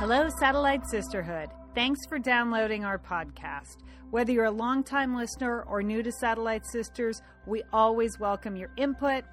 Hello, Satellite Sisterhood. Thanks for downloading our podcast. Whether you're a longtime listener or new to Satellite Sisters, we always welcome your input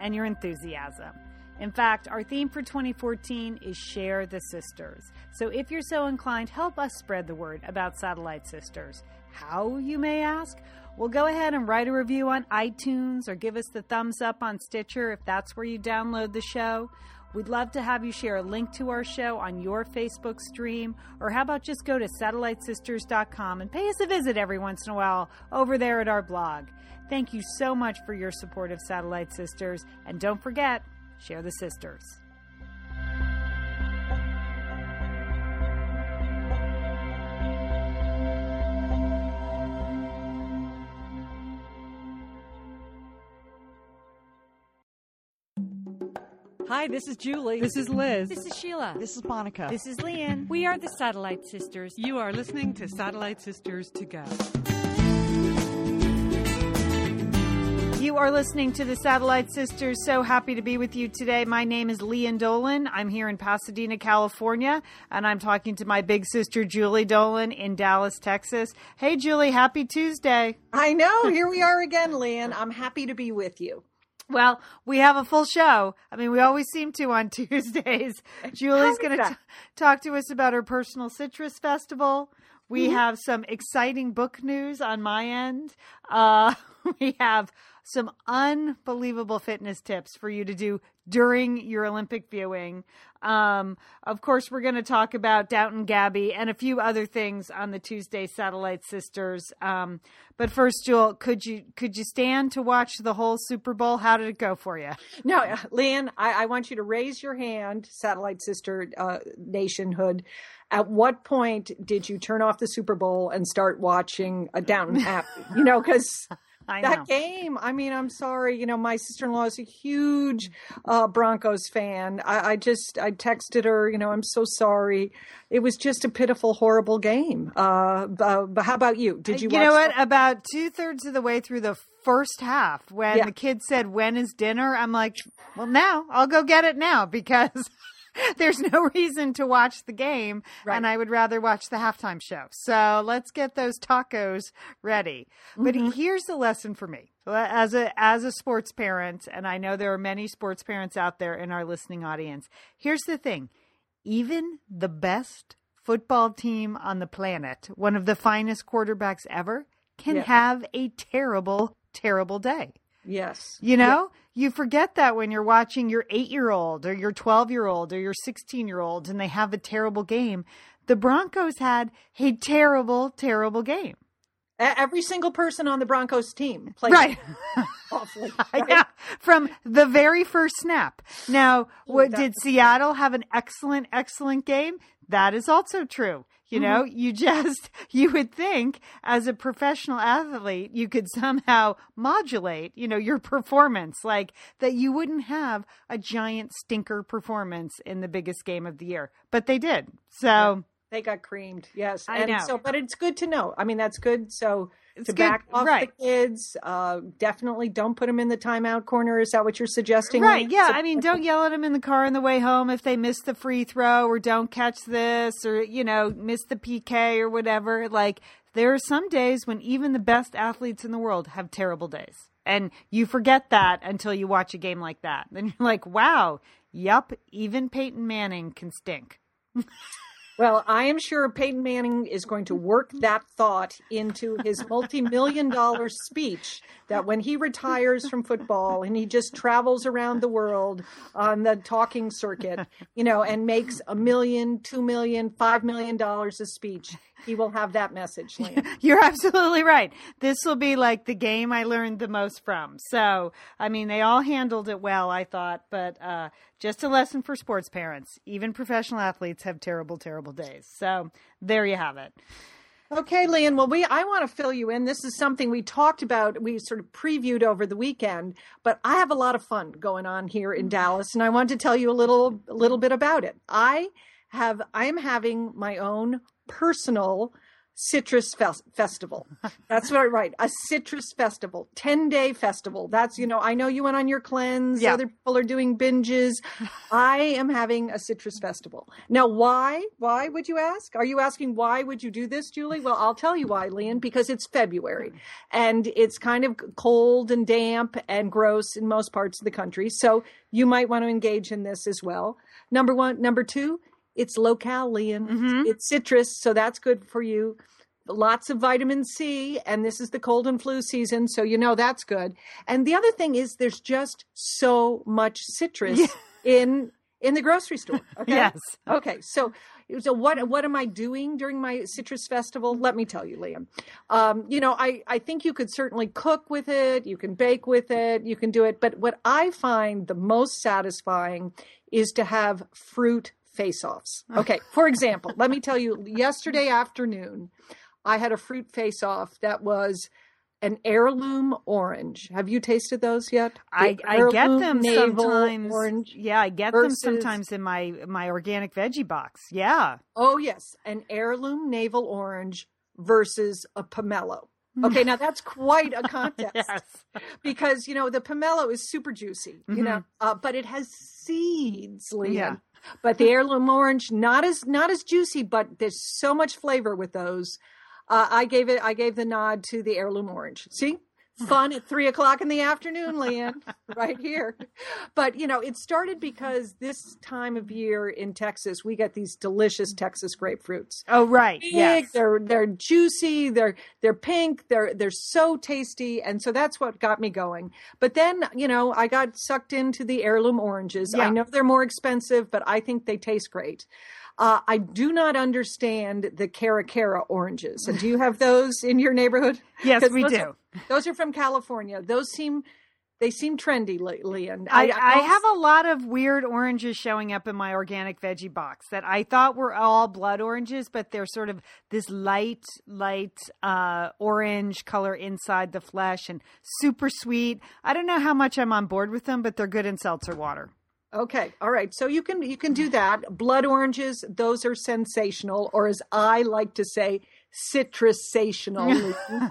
and your enthusiasm. In fact, our theme for 2014 is Share the Sisters. So if you're so inclined, help us spread the word about Satellite Sisters. How, you may ask? Well, go ahead and write a review on iTunes or give us the thumbs up on Stitcher if that's where you download the show. We'd love to have you share a link to our show on your Facebook stream, or how about just go to satellitesisters.com and pay us a visit every once in a while over there at our blog. Thank you so much for your support of Satellite Sisters, and don't forget, share the sisters. Hi, this is Julie. This is Liz. This is Sheila. This is Monica. This is Lian. We are the Satellite Sisters. You are listening to Satellite Sisters to Go. You are listening to the Satellite Sisters. So happy to be with you today. My name is Lian Dolan. I'm here in Pasadena, California, and I'm talking to my big sister, Julie Dolan, in Dallas, Texas. Hey, Julie, happy Tuesday. I know. Here we are again, Lian. I'm happy to be with you. Well, we have a full show. I mean, we always seem to on Tuesdays. Julie's going to talk to us about her personal citrus festival. We mm-hmm. have some exciting book news on my end. Uh, we have some unbelievable fitness tips for you to do during your Olympic viewing. Um, of course, we're going to talk about Downton Gabby and a few other things on the Tuesday Satellite Sisters. Um, but first, Jewel, could you could you stand to watch the whole Super Bowl? How did it go for you? No, Lian, I, I want you to raise your hand, Satellite Sister uh, Nationhood. At what point did you turn off the Super Bowl and start watching a Downton app? You know, because that game. I mean, I'm sorry. You know, my sister in law is a huge uh, Broncos fan. I, I, just I texted her. You know, I'm so sorry. It was just a pitiful, horrible game. Uh, but how about you? Did you? You know what? About two thirds of the way through the first half, when yeah. the kid said, "When is dinner?" I'm like, "Well, now I'll go get it now because." there's no reason to watch the game right. and I would rather watch the halftime show. So let's get those tacos ready. Mm-hmm. But here's the lesson for me. As a as a sports parent, and I know there are many sports parents out there in our listening audience. Here's the thing. Even the best football team on the planet, one of the finest quarterbacks ever, can have a terrible terrible day. Yes. You know. You forget that when you're watching your eight year old or your 12 year old or your 16 year old and they have a terrible game. The Broncos had a terrible, terrible game. Every single person on the Broncos team played right. awfully. Right? Yeah, from the very first snap. Now, what did Seattle have an excellent, excellent game? That is also true. You mm-hmm. know, you just, you would think as a professional athlete, you could somehow modulate, you know, your performance, like that you wouldn't have a giant stinker performance in the biggest game of the year. But they did. So. They got creamed, yes. I and know. So, but it's good to know. I mean, that's good. So it's to good. back off right. the kids, uh, definitely don't put them in the timeout corner. Is that what you're suggesting? Right. Yeah. I mean, don't yell at them in the car on the way home if they miss the free throw or don't catch this or you know miss the PK or whatever. Like there are some days when even the best athletes in the world have terrible days. And you forget that until you watch a game like that. Then you're like, wow, yup, even Peyton Manning can stink. Well, I am sure Peyton Manning is going to work that thought into his multi-million dollar speech that when he retires from football and he just travels around the world on the talking circuit, you know, and makes a million, two million, five million dollars a speech, he will have that message. You're absolutely right. This will be like the game I learned the most from. So, I mean, they all handled it well, I thought, but uh, just a lesson for sports parents. Even professional athletes have terrible, terrible days. So, there you have it. Okay, Leanne. Well, we I want to fill you in. This is something we talked about. We sort of previewed over the weekend, but I have a lot of fun going on here in Dallas, and I want to tell you a little little bit about it. I have I am having my own personal citrus fes- festival. That's what I write. A citrus festival, 10 day festival. That's, you know, I know you went on your cleanse. Yeah. Other people are doing binges. I am having a citrus festival. Now, why? Why would you ask? Are you asking why would you do this, Julie? Well, I'll tell you why, Lian, because it's February mm-hmm. and it's kind of cold and damp and gross in most parts of the country. So you might want to engage in this as well. Number one. Number two, it's locale, Lian. Mhm. It's citrus, so that's good for you. Lots of vitamin C, and this is the cold and flu season, so you know that's good. And the other thing is, there's just so much citrus Yeah. in in the grocery store. Okay? Yes. Okay. So, so what what am I doing during my citrus festival? Let me tell you, Lian. Um, you know, I I think you could certainly cook with it. You can bake with it. You can do it. But what I find the most satisfying is to have fruit face-offs. Okay. For example, let me tell you. Yesterday afternoon, I had a fruit face-off that was an heirloom orange. Have you tasted those yet? I, I get them sometimes. Orange. Yeah, I get them sometimes in my my organic veggie box. Yeah. Oh yes, an heirloom navel orange versus a pomelo. Okay, now that's quite a contest Yes. because you know the pomelo is super juicy, you know, uh, but it has seeds. Mm-hmm. Yeah. But the heirloom orange not as not as juicy, but there's so much flavor with those. Uh, I gave it. I gave the nod to the heirloom orange. See, fun at three o'clock in the afternoon, Lian, right here. But you know, it started because this time of year in Texas, we get these delicious Texas grapefruits. Oh right. Big, Yes. they're they're juicy, they're they're pink, they're they're so tasty, and so that's what got me going. But then, you know, I got sucked into the heirloom oranges. Yeah. I know they're more expensive, but I think they taste great. Uh, I do not understand the Cara Cara oranges. And do you have those in your neighborhood? Yes, we those do. Are, those are from California. Those seem they seem trendy lately. And I, I also- have a lot of weird oranges showing up in my organic veggie box that I thought were all blood oranges, but they're sort of this light, light uh, orange color inside the flesh and super sweet. I don't know how much I'm on board with them, but they're good in seltzer water. Okay, all right. So you can you can do that. Blood oranges, those are sensational, or as I like to say, citrusational.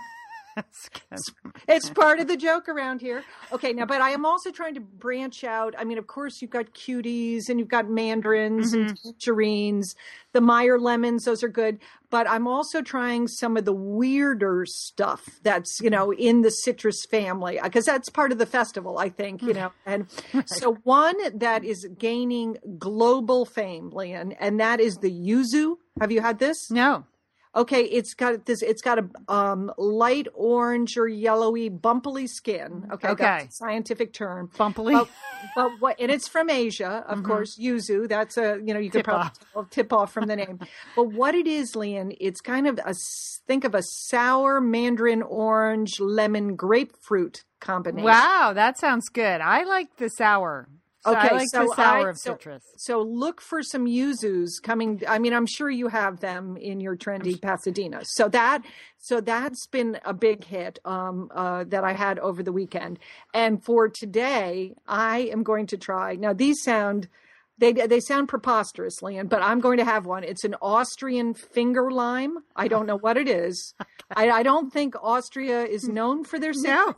It's part of the joke around here. Okay, now, but I am also trying to branch out. I mean, of course, you've got cuties and you've got mandarins and tangerines, the Meyer lemons; those are good. But I'm also trying some of the weirder stuff that's you know in the citrus family because that's part of the festival, I think. You know, and so one that is gaining global fame, Lian, and that is the yuzu. Have you had this? No. Okay, it's got this. It's got a um, light orange or yellowy, bumpily skin. Okay, Okay. that's a scientific term. Bumpily. But, but what? And it's from Asia, of course. Yuzu. That's a you know you could Tip probably off. tip off from the name. but what it is, Lian, it's kind of a think of a sour mandarin orange lemon grapefruit combination. Wow, that sounds good. I like the sour. So I Okay, like so the sour I- of so- citrus. So look for some yuzus coming. I mean, I'm sure you have them in your trendy Pasadena. So that so that's been a big hit um, uh, that I had over the weekend. And for today, I am going to try. Now these sound. They, they sound preposterous, Lian, but I'm going to have one. It's an Austrian finger lime. I don't know what it is. I, I don't think Austria is known for their No.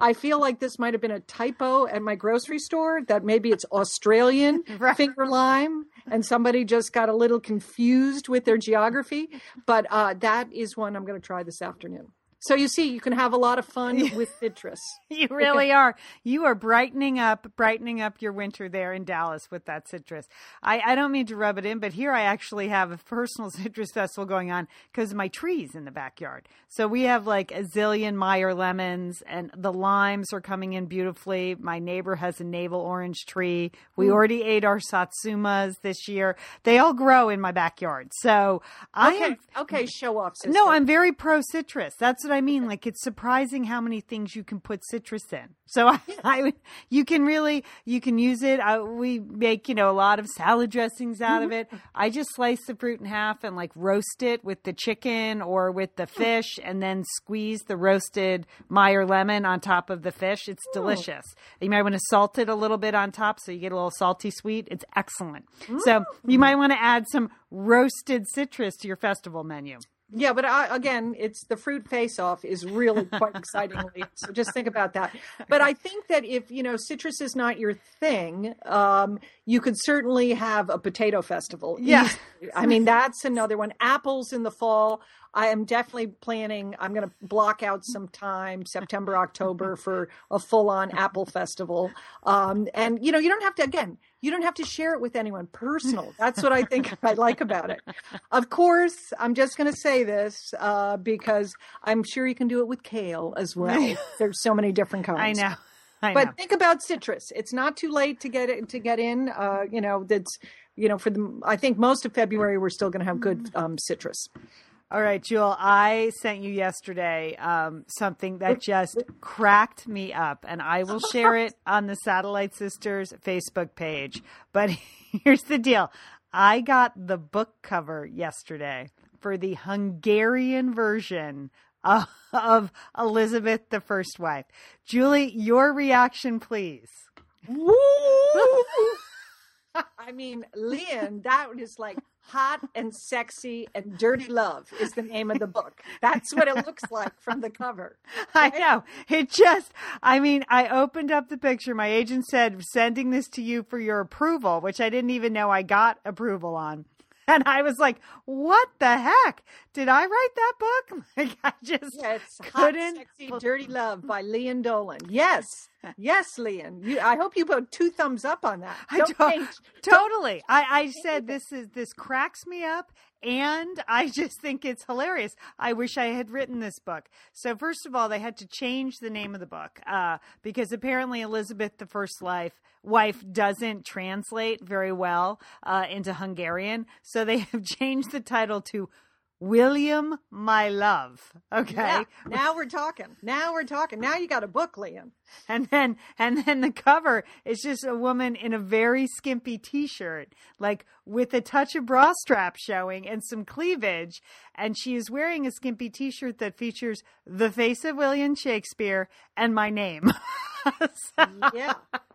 I feel like this might have been a typo at my grocery store that maybe it's Australian Right. finger lime and somebody just got a little confused with their geography. But uh, that is one I'm going to try this afternoon. So you see, you can have a lot of fun with citrus. You really are. You are brightening up, brightening up your winter there in Dallas with that citrus. I, I don't mean to rub it in, but here I actually have a personal citrus festival going on because my trees in the backyard. So we have like a zillion Meyer lemons, and the limes are coming in beautifully. My neighbor has a navel orange tree. We mm. already ate our satsumas this year. They all grow in my backyard. So I Okay, am okay, show off. Sister. no, I'm very pro citrus. That's what I mean. Like it's surprising how many things you can put citrus in. So I, I you can really you can use it. I, we make you know a lot of salad dressings out of it. I just slice the fruit in half and like roast it with the chicken or with the fish, and then squeeze the roasted Meyer lemon on top of the fish. It's delicious. You might want to salt it a little bit on top so you get a little salty sweet. It's excellent. So you might want to add some roasted citrus to your festival menu. Yeah, but I, again, it's the fruit face off is really quite exciting. So just think about that. But I think that if you know citrus is not your thing, um, you could certainly have a potato festival. Yeah. I mean that's another one. Apples in the fall. I am definitely planning. I'm going to block out some time, September, October, for a full-on apple festival. Um, and you know, you don't have to. Again, you don't have to share it with anyone. Personal. That's what I think I like about it. Of course, I'm just going to say this uh, because I'm sure you can do it with kale as well. There's so many different kinds. I know. I But know. think about citrus. It's not too late to get it to get in. Uh, you know, that's you know for the. I think most of February we're still going to have good um, citrus. All right, Jewel, I sent you yesterday um, something that just cracked me up, and I will share it on the Satellite Sisters Facebook page. But here's the deal I got the book cover yesterday for the Hungarian version of, of Elizabeth the First Wife. Julie, your reaction, please. Woo! I mean, Lian, that is like hot and sexy and dirty love is the name of the book. That's what it looks like from the cover. I know. It just, I mean, I opened up the picture. My agent said, sending this to you for your approval, which I didn't even know I got approval on. And I was like, what the heck? Did I write that book? Like, I just Yeah, couldn't. sexy, dirty love by Lian Dolan. Yes, yes, Lian. You, I hope you put two thumbs up on that. I Don't don't- Totally. I, I said this is this cracks me up and I just think it's hilarious. I wish I had written this book. So first of all, they had to change the name of the book uh, because apparently Elizabeth the First Life wife doesn't translate very well uh, into Hungarian. So they have changed the title to William My Love. Okay. Yeah, now we're talking. Now we're talking. Now you got a book, Lian. And then and then the cover is just a woman in a very skimpy t-shirt, like with a touch of bra strap showing and some cleavage, and she is wearing a skimpy t-shirt that features the face of William Shakespeare and my name. Yeah,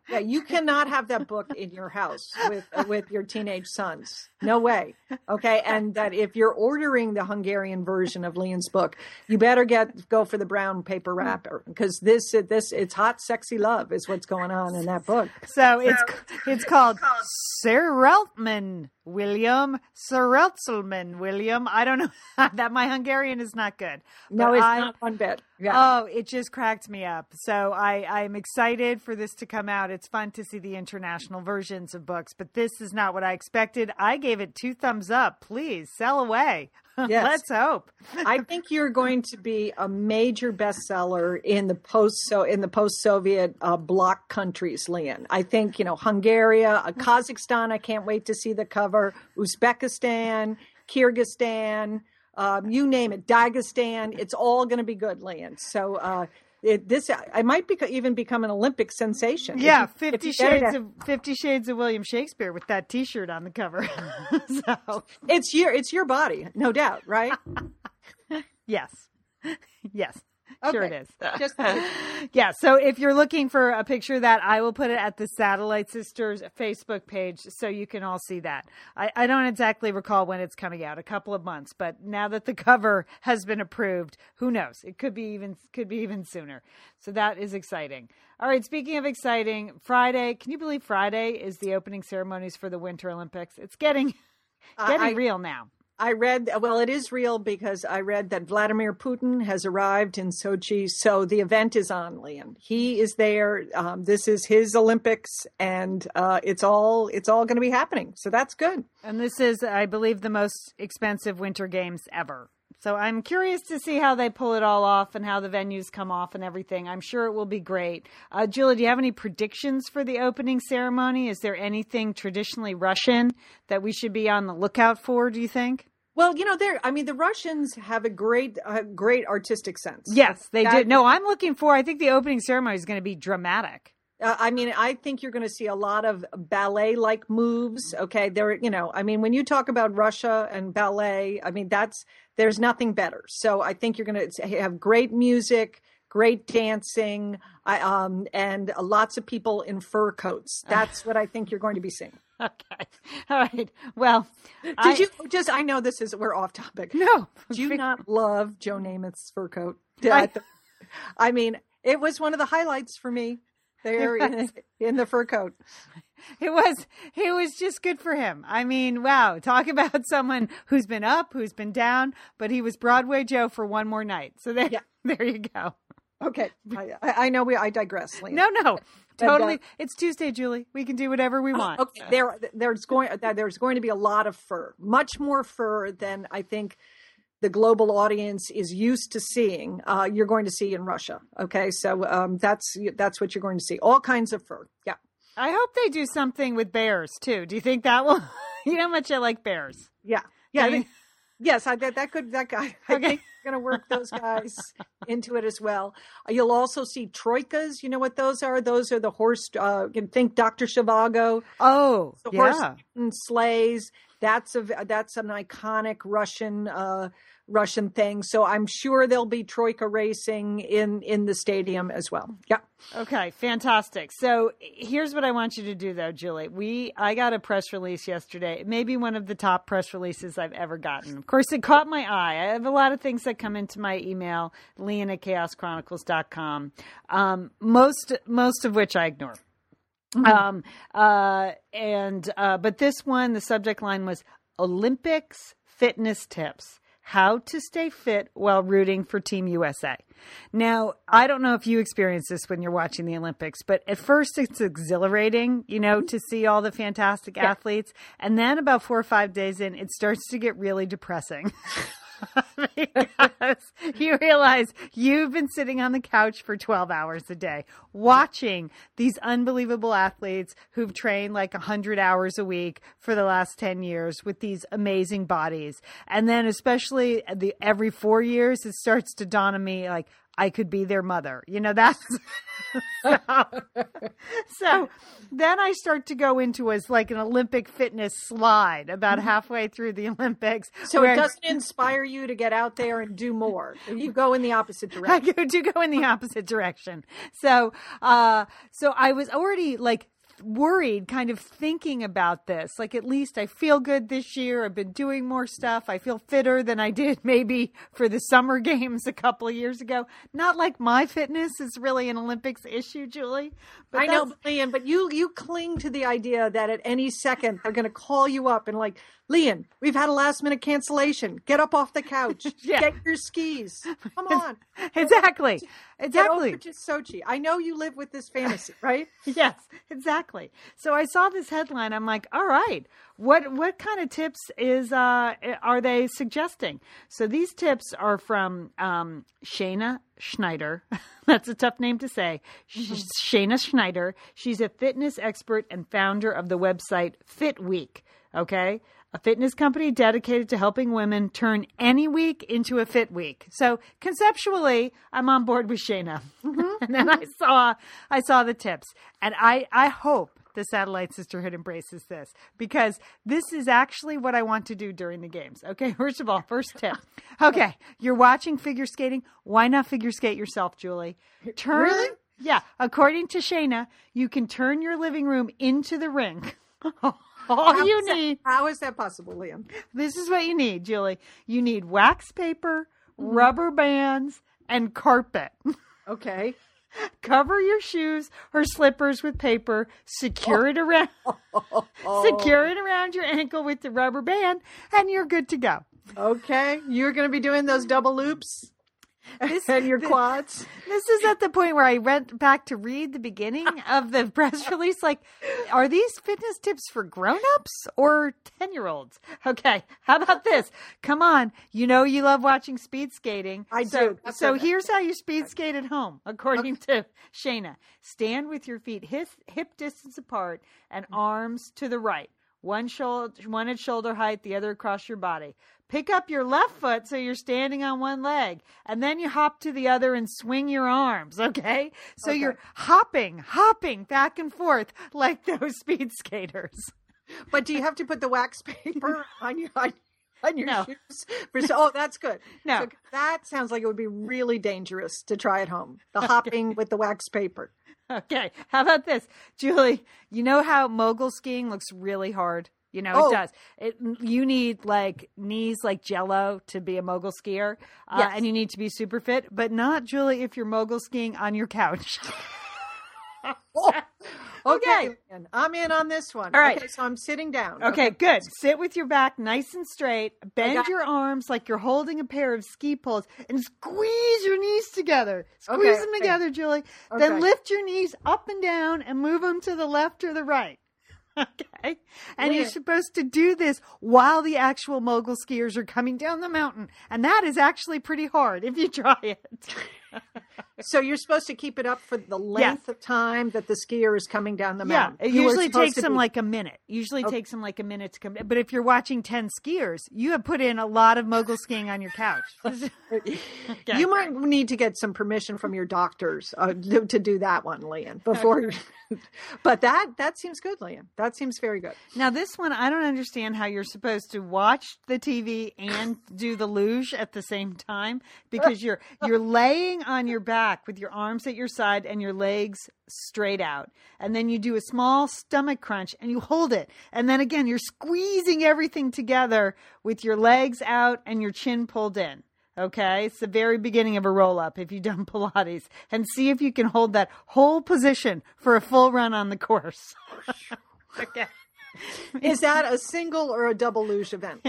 yeah. You cannot have that book in your house with with your teenage sons. No way. Okay, and that if you're ordering the Hungarian version of Lian's book, you better get go for the brown paper wrapper because this this it's hot, sexy love is what's going on in that book. so it's it's called Sereltman William Sereltselman William. I don't know that my Hungarian is not good. No, it's I- not one bit. Yeah. Oh, it just cracked me up. So I, I'm excited for this to come out. It's fun to see the international versions of books, but this is not what I expected. I gave it two thumbs up. Please sell away. Yes. Let's hope. I think you're going to be a major bestseller in the post so in the post Soviet uh, bloc countries, Lian. I think you know Hungary, uh, Kazakhstan. I can't wait to see the cover. Uzbekistan, Kyrgyzstan, um, you name it, Dagestan. It's all going to be good, Lian. So. Uh, it, this I might beco- even become an Olympic sensation. Yeah, you- Fifty you get it Shades of Fifty Shades of William Shakespeare with that T-shirt on the cover. so It's your it's your body, no doubt, right? yes, yes, sure it is. Just yeah, so if you're looking for a picture of that, I will put it at the Satellite Sisters Facebook page so you can all see that. I, I don't exactly recall when it's coming out, a couple of months, but now that the cover has been approved, who knows? It could be even could be even sooner. So that is exciting. All right, speaking of exciting, Friday, can you believe Friday is the opening ceremonies for the Winter Olympics? It's getting uh, getting I- real now. I read, well, it is real because I read that Vladimir Putin has arrived in Sochi. So the event is on, Lian. He is there. Um, this is his Olympics and uh, it's all, it's all going to be happening. So that's good. And this is, I believe, the most expensive winter games ever. So I'm curious to see how they pull it all off and how the venues come off and everything. I'm sure it will be great. Uh, Julie, do you have any predictions for the opening ceremony? Is there anything traditionally Russian that we should be on the lookout for, do you think? Well, you know, there, I mean, the Russians have a great, uh, great artistic sense. Yes, they That- did. No, I'm looking for, I think the opening ceremony is going to be dramatic. Uh, I mean, I think you're going to see a lot of ballet like moves. Okay. There, you know, I mean, when you talk about Russia and ballet, I mean, that's, there's nothing better. So I think you're going to have great music, great dancing, I, um, and lots of people in fur coats. That's what I think you're going to be seeing. Okay. All right. Well, Did I- you just? I know this is we're off topic. No. Do you not love Joe Namath's fur coat? I- I mean, it was one of the highlights for me. There in, in the fur coat. It was it was just good for him. I mean, wow, talk about someone who's been up, who's been down, but he was Broadway Joe for one more night. So there, Yeah. there you go. Okay, I, I know we. I digress. Lian. No, no, But, uh, totally. it's Tuesday, Julie. We can do whatever we want. Okay, there there's going there's going to be a lot of fur, much more fur than I think the global audience is used to seeing. Uh, you're going to see in Russia. Okay, so um, that's that's what you're going to see. All kinds of fur. Yeah. I hope they do something with bears too. Do you think that will? you know how much I like bears. Yeah, yeah. I mean- yes, I that, that could that guy. I Okay. think going to work those guys into it as well. Uh, You'll also see troikas. You know what those are? Those are the horse. Uh, you can think Doctor Zhivago. Oh, the yeah. horse and sleighs. That's a that's an iconic Russian uh, Russian thing. So I'm sure there'll be troika racing in in the stadium as well. Yeah. Okay, fantastic. So here's what I want you to do though, Julie. We I got a press release yesterday. Maybe one of the top press releases I've ever gotten. Of course, it caught my eye. I have a lot of things that come into my email, lian at chaoschronicles.com. Um, most most of which I ignore. Um, uh, and uh, but this one, the subject line was Olympics fitness tips. How to stay fit while rooting for Team USA. Now, I don't know if you experience this when you're watching the Olympics, but at first it's exhilarating, you know, to see all the fantastic athletes. And then about four or five days in, it starts to get really depressing. because you realize you've been sitting on the couch for 12 hours a day watching these unbelievable athletes who've trained like 100 hours a week for the last 10 years with these amazing bodies. And then especially the every 4 years it starts to dawn on me like I could be their mother. You know, that's so, so then I start to go into as like an Olympic fitness slide about halfway through the Olympics. So where- it doesn't inspire you to get out there and do more. You go in the opposite direction. go do go in the opposite direction. So, uh, so I was already like worried, kind of thinking about this. Like, at least I feel good this year. I've been doing more stuff. I feel fitter than I did maybe for the summer games a couple of years ago. Not like my fitness is really an Olympics issue, Julie. But I know, Lian, but you you cling to the idea that at any second they're going to call you up and like, Lian, we've had a last minute cancellation. Get up off the couch. Yeah. Get your skis. Come on. Exactly. Get Exactly. over to Sochi. I know you live with this fantasy, right? yes, exactly. So I saw this headline. I'm like, all right, what what kind of tips is uh, are they suggesting? So these tips are from um, Shayna Schneider. That's a tough name to say. Sh- Shayna Schneider. She's a fitness expert and founder of the website Fit Week. Okay. A fitness company dedicated to helping women turn any week into a fit week. So conceptually, I'm on board with Shayna. Mm-hmm. and then I saw I saw the tips. And I, I hope the Satellite Sisterhood embraces this because this is actually what I want to do during the games. Okay, first of all, first tip. Okay, you're watching figure skating. Why not figure skate yourself, Julie? Turn Really? Yeah, according to Shayna, you can turn your living room into the rink. All How you is that- need how is that possible, Lian? this is what you need, Julie. You need wax paper, mm-hmm. rubber bands, and carpet. Okay. Cover your shoes or slippers with paper. Secure it around secure it around your ankle with the rubber band, and you're good to go. Okay. You're going to be doing those double loops This, and your quads. this is at the point where I went back to read the beginning of the press release. Like, are these fitness tips for grown-ups or 10-year-olds? Okay, how about this? Come on. You know you love watching speed skating. I so, do. So here's how you speed skate at home, according to Shayna. Stand with your feet hip, hip distance apart and mm-hmm. arms to the right. One shoulder, one at shoulder height, the other across your body. Pick up your left foot so you're standing on one leg, and then you hop to the other and swing your arms. Okay, so Okay. you're hopping, hopping back and forth like those speed skaters. But do you have to put the wax paper on your on, on your No. shoes. For, oh, that's good. No. So that sounds like it would be really dangerous to try at home. The hopping with the wax paper. Okay. How about this, Julie? You know how mogul skiing looks really hard. You know Oh. it does. It you need like knees like Jello to be a mogul skier, uh, Yes. and you need to be super fit. But not Julie if you're mogul skiing on your couch. Okay, Lynn, I'm in on this one. All right. Okay, so I'm sitting down. Okay, good. Sit with your back nice and straight. Bend got- your arms like you're holding a pair of ski poles and squeeze your knees together. Squeeze Okay, them okay. together, Julie. Then lift your knees up and down and move them to the left or the right. Okay. And you're supposed to do this while the actual mogul skiers are coming down the mountain. And that is actually pretty hard if you try it. So you're supposed to keep it up for the length of time that the skier is coming down the mountain. Yeah, it You usually takes them be- like a minute. Usually Okay. takes them like a minute to come. But if you're watching ten skiers, you have put in a lot of mogul skiing on your couch. Okay. You might need to get some permission from your doctors uh, to, to do that one, Lian, before but that that seems good, Lian. That seems very good. Now this one, I don't understand how you're supposed to watch the TV and do the luge at the same time because you're you're laying on your back with your arms at your side and your legs straight out, and then you do a small stomach crunch and you hold it, and then again you're squeezing everything together with your legs out and your chin pulled in. Okay, it's the very beginning of a roll up if you've done Pilates, and see if you can hold that whole position for a full run on the course. okay. Is that a single or a double luge event?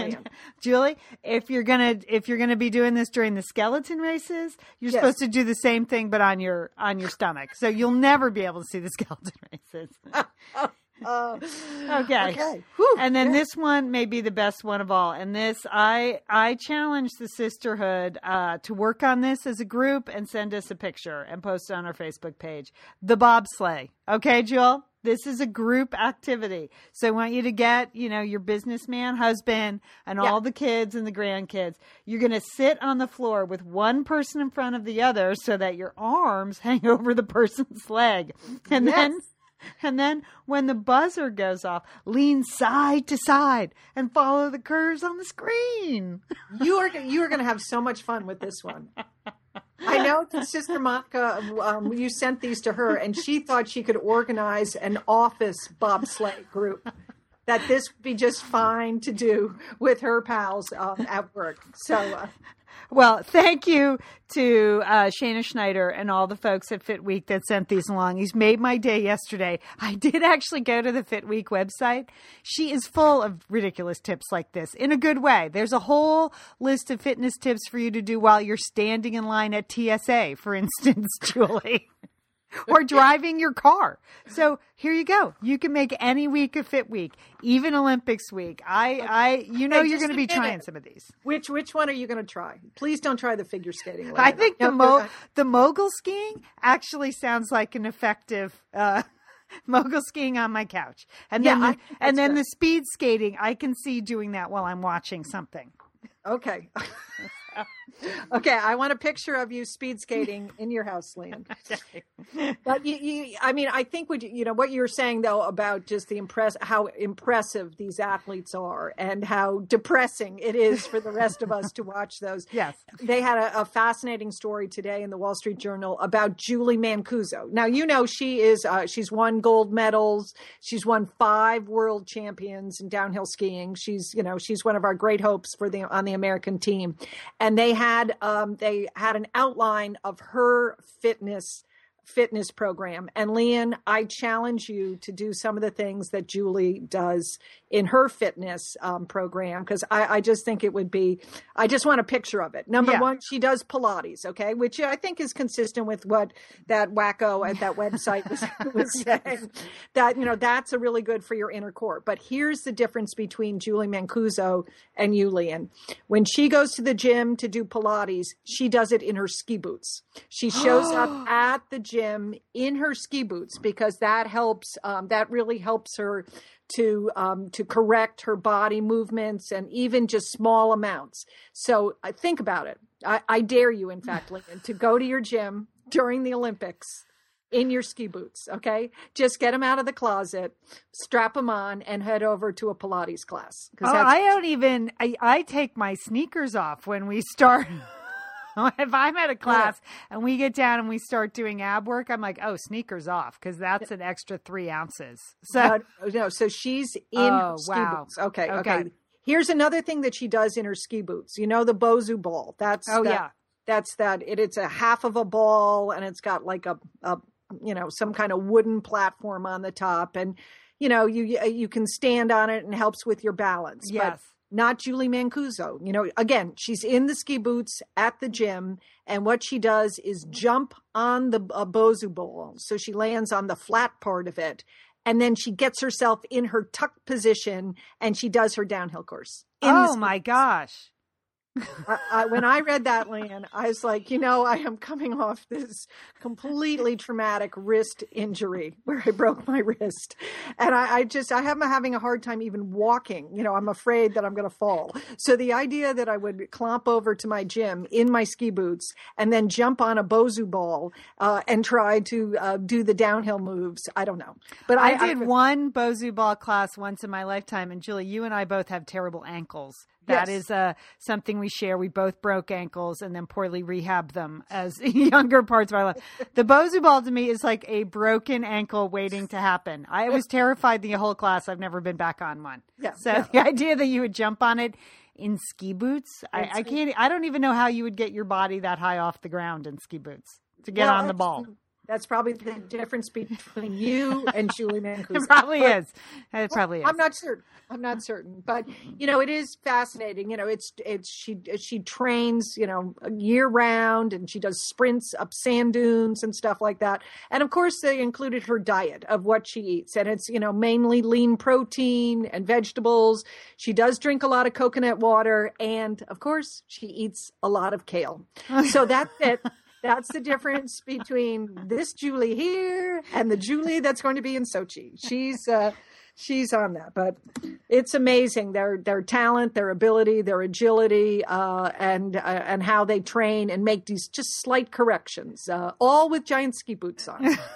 Julie, if you're gonna if you're gonna be doing this during the skeleton races, you're Yes. supposed to do the same thing but on your on your stomach. So you'll never be able to see the skeleton races. Uh, Okay. okay. Whew. And then this one may be the best one of all. And this I I challenge the sisterhood uh, to work on this as a group and send us a picture and post it on our Facebook page. The bobsleigh. Okay, Jewel? This is a group activity. So I want you to get, you know, your businessman husband and Yeah. all the kids and the grandkids. You're going to sit on the floor with one person in front of the other so that your arms hang over the person's leg. And then Yes. And then when the buzzer goes off, lean side to side and follow the curves on the screen. you are you are going to have so much fun with this one. I know Sister Monica, um, you sent these to her, and she thought she could organize an office bobsleigh group. That this would be just fine to do with her pals um, at work. So, uh, Well, thank you to uh, Shayna Schneider and all the folks at Fit Week that sent these along. He's made my day yesterday. I did actually go to the Fit Week website. She is full of ridiculous tips like this in a good way. There's a whole list of fitness tips for you to do while you're standing in line at TSA, for instance, Julie. or driving your car. So here you go. You can make any week a fit week, even Olympics week. I, I, you know, Hey, you're going to be trying some of these. which which one are you going to try? Please don't try the figure skating. I think the mo- the mogul skiing actually sounds like an effective uh, mogul skiing on my couch, and Yeah, then the, and then the speed skating. I can see doing that while I'm watching something. Okay. okay, I want a picture of you speed skating in your house, Lian. But you, you, I mean, I think what you, you know what you were saying though about just the impress how impressive these athletes are and how depressing it is for the rest of us to watch those. Yes. They had a, a fascinating story today in the Wall Street Journal about Julie Mancuso. Now you know she is uh, she's won gold medals. She's won five world champions in downhill skiing. She's you know she's one of our great hopes for the on the American team. And they had um, they had an outline of her fitness fitness program. And Lian, I challenge you to do some of the things that Julie does in her fitness um, program because I, I just think it would be. I just want a picture of it. Number Yeah. one, she does Pilates, okay, which I think is consistent with what that wacko at that website was, was saying. That you know that's a really good for your inner core. But here's the difference between Julie Mancuso and you, Lian. When she goes to the gym to do Pilates, she does it in her ski boots. She shows up at the gym in her ski boots because that helps. Um, that really helps her to um, to correct her body movements and even just small amounts. So I think about it. I, I dare you, in fact, Lincoln, to go to your gym during the Olympics in your ski boots. Okay, just get them out of the closet, strap them on, and head over to a Pilates class. Oh, I don't even. I, I take my sneakers off when we start. if I'm at a oh, class yeah. and we get down and we start doing ab work, I'm like, oh, sneakers off because that's an extra three ounces. So no, oh, no so she's in oh, ski wow. boots. Okay, oh, okay, okay. Here's another thing that she does in her ski boots. You know the Bosu ball. That's oh that, yeah. That's that. It, it's a half of a ball and it's got like a, a you know some kind of wooden platform on the top and you know you you can stand on it and helps with your balance. Yes. But not Julie Mancuso. You know, again, she's in the ski boots at the gym, and what she does is jump on the uh, Bosu ball. So she lands on the flat part of it, and then she gets herself in her tuck position and she does her downhill course. Oh my gosh. I, I, when I read that, Lan, I was like, you know, I am coming off this completely traumatic wrist injury where I broke my wrist, and I, I just I am having a hard time even walking. You know, I'm afraid that I'm going to fall. So the idea that I would clomp over to my gym in my ski boots and then jump on a Bosu ball uh, and try to uh, do the downhill moves, I don't know. But I, I did one Bosu ball class once in my lifetime, and Julie, you and I both have terrible ankles. That yes. is uh, something we share. We both broke ankles and then poorly rehab them as younger parts of our life. The Bosu ball to me is like a broken ankle waiting to happen. I was terrified the whole class. I've never been back on one. Yeah, so yeah. the idea that you would jump on it in ski boots, I, I, can't. I don't even know how you would get your body that high off the ground in ski boots to get well, on the ball. That's probably the difference between you and Julie Mancuso. It probably but, is. It probably is. I'm not certain. I'm not certain, but you know, it is fascinating. You know, it's it's she she trains you know year round, and she does sprints up sand dunes and stuff like that. And of course, they included her diet of what she eats, and it's you know mainly lean protein and vegetables. She does drink a lot of coconut water, and of course, she eats a lot of kale. So that's it. That's the difference between this Julie here and the Julie that's going to be in Sochi. She's uh, she's on that, but it's amazing their their talent, their ability, their agility, uh, and uh, and how they train and make these just slight corrections, uh, all with giant ski boots on.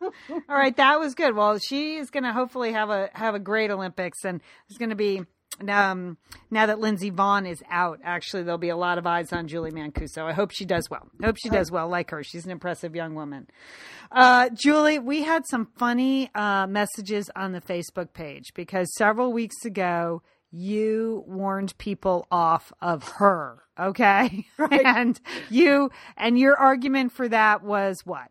All right, that was good. Well, she is going to hopefully have a have a great Olympics, and it's going to be um, now that Lindsey Vonn is out, actually, there'll be a lot of eyes on Julie Mancuso. I hope she does well. I hope she does well, like her. She's an impressive young woman. Uh, Julie, we had some funny uh, messages on the Facebook page because several weeks ago, you warned people off of her. Okay. Right. and you, and your argument for that was what?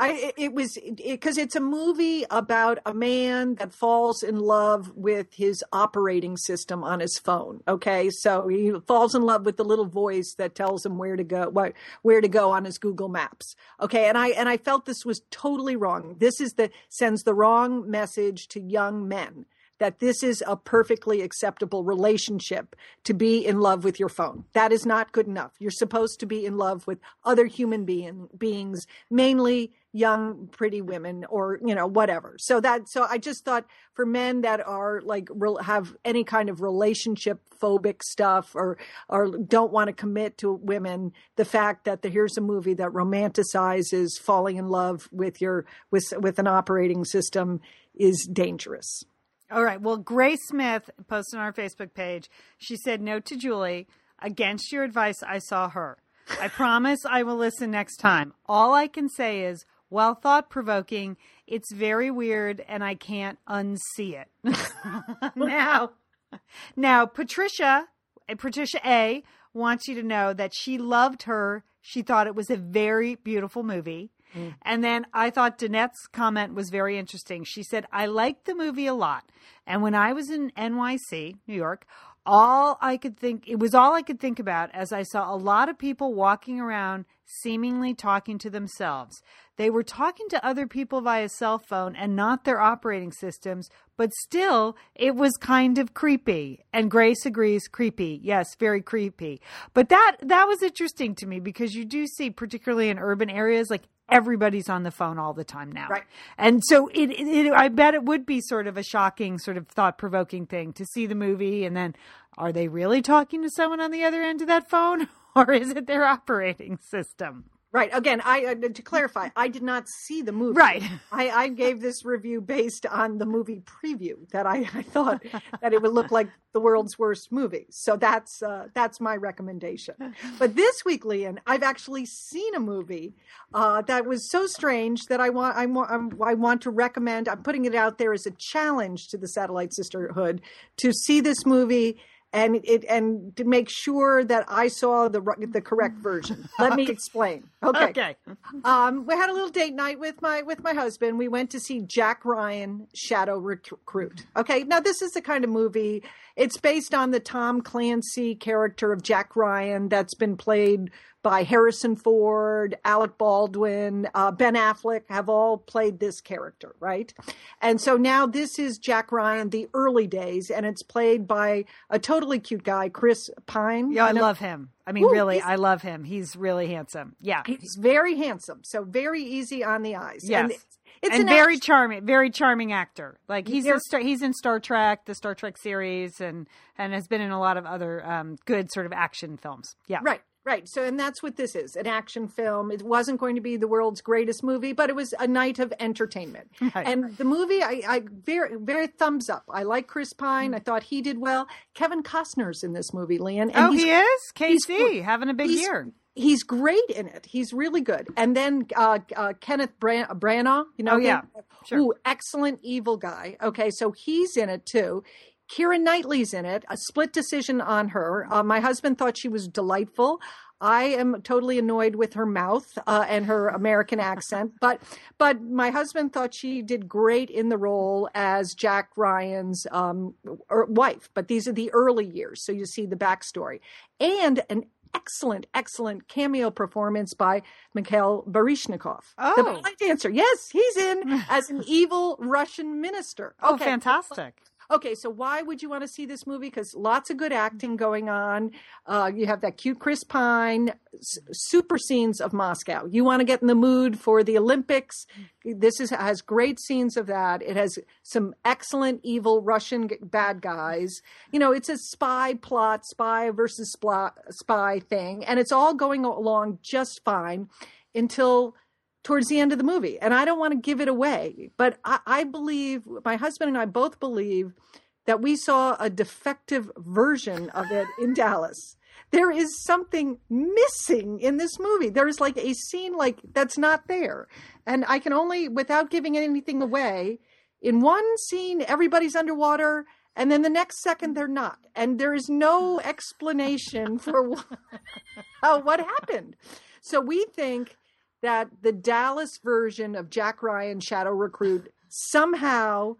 I it was because it, it's a movie about a man that falls in love with his operating system on his phone. Okay, so he falls in love with the little voice that tells him where to go, where, where to go on his Google Maps. Okay, and I and I felt this was totally wrong. This is the sends the wrong message to young men that this is a perfectly acceptable relationship to be in love with your phone. That is not good enough. You're supposed to be in love with other human being, beings, mainly young pretty women or you know whatever so that so i just thought for men that are like have any kind of relationship phobic stuff or or don't want to commit to women the fact that the, here's a movie that romanticizes falling in love with your with with an operating system is dangerous all right. Well, Grace Smith posted on our Facebook page. She said, no to Julie, against your advice, I saw her. I promise I will listen next time. All I can say is, while thought provoking, it's very weird and I can't unsee it. now, now, Patricia, Patricia A wants you to know that she loved her. She thought it was a very beautiful movie. Mm. And then I thought Danette's comment was very interesting. She said, I liked the movie a lot. And when I was in NYC, New York, all I could think, it was all I could think about as I saw a lot of people walking around seemingly talking to themselves. They were talking to other people via cell phone and not their operating systems, but still it was kind of creepy. And Grace agrees creepy. Yes, very creepy. But that that was interesting to me because you do see particularly in urban areas like everybody's on the phone all the time now. Right. And so it, it, it I bet it would be sort of a shocking sort of thought-provoking thing to see the movie and then are they really talking to someone on the other end of that phone or is it their operating system? Right. Again, I uh, to clarify, I did not see the movie. Right. I, I gave this review based on the movie preview that I, I thought that it would look like the world's worst movie. So that's uh, that's my recommendation. But this week, Lian, I've actually seen a movie uh, that was so strange that I want I want I want to recommend. I'm putting it out there as a challenge to the Satellite Sisterhood to see this movie and it and to make sure that I saw the the correct version. Let me explain. Okay. Okay. Um, we had a little date night with my with my husband. We went to see Jack Ryan Shadow Recruit. Okay. Now this is the kind of movie. It's based on the Tom Clancy character of Jack Ryan that's been played by Harrison Ford, Alec Baldwin, uh, Ben Affleck have all played this character, right? And so now this is Jack Ryan, the early days, and it's played by a totally cute guy, Chris Pine. Yeah, I love him. I mean, Ooh, really, I love him. He's really handsome. Yeah. He's very handsome, so very easy on the eyes. Yes. And it's, it's and an very action- charming, very charming actor. Like he's in Star, he's in Star Trek, the Star Trek series, and and has been in a lot of other um, good sort of action films. Yeah, Right, right. So, and that's what this is an action film. It wasn't going to be the world's greatest movie, but it was a night of entertainment. Right. And the movie, I, I very, very thumbs up. I like Chris Pine. I thought he did well. Kevin Costner's in this movie, Lian. And oh, he is KC having a big year. He's great in it. He's really good. And then uh, uh, Kenneth Bran- Branagh, you know, Oh, yeah. him? Sure. Ooh, excellent evil guy. Okay, so he's in it too. Keira Knightley's in it. A split decision on her. Uh, my husband thought she was delightful. I am totally annoyed with her mouth uh, and her American accent, but but my husband thought she did great in the role as Jack Ryan's um, er- wife. But these are the early years, so you see the backstory and an excellent, excellent cameo performance by Mikhail Baryshnikov, the Oh. ballet dancer. Yes, he's in as an evil Russian minister. Oh, fantastic! Okay, so why would you want to see this movie? Because lots of good acting going on. Uh, you have that cute Chris Pine, s- super scenes of Moscow. You want to get in the mood for the Olympics. This is has great scenes of that. It has some excellent evil Russian bad guys. You know, it's a spy plot, spy versus spy, spy thing, and it's all going along just fine until towards the end of the movie. And I don't want to give it away, but I, I believe my husband and I both believe that we saw a defective version of it in Dallas. There is something missing in this movie. There is like a scene like that's not there. And I can only without giving anything away, in one scene everybody's underwater and then the next second they're not. And there is no explanation for what, what happened. So we think that the Dallas version of Jack Ryan Shadow Recruit somehow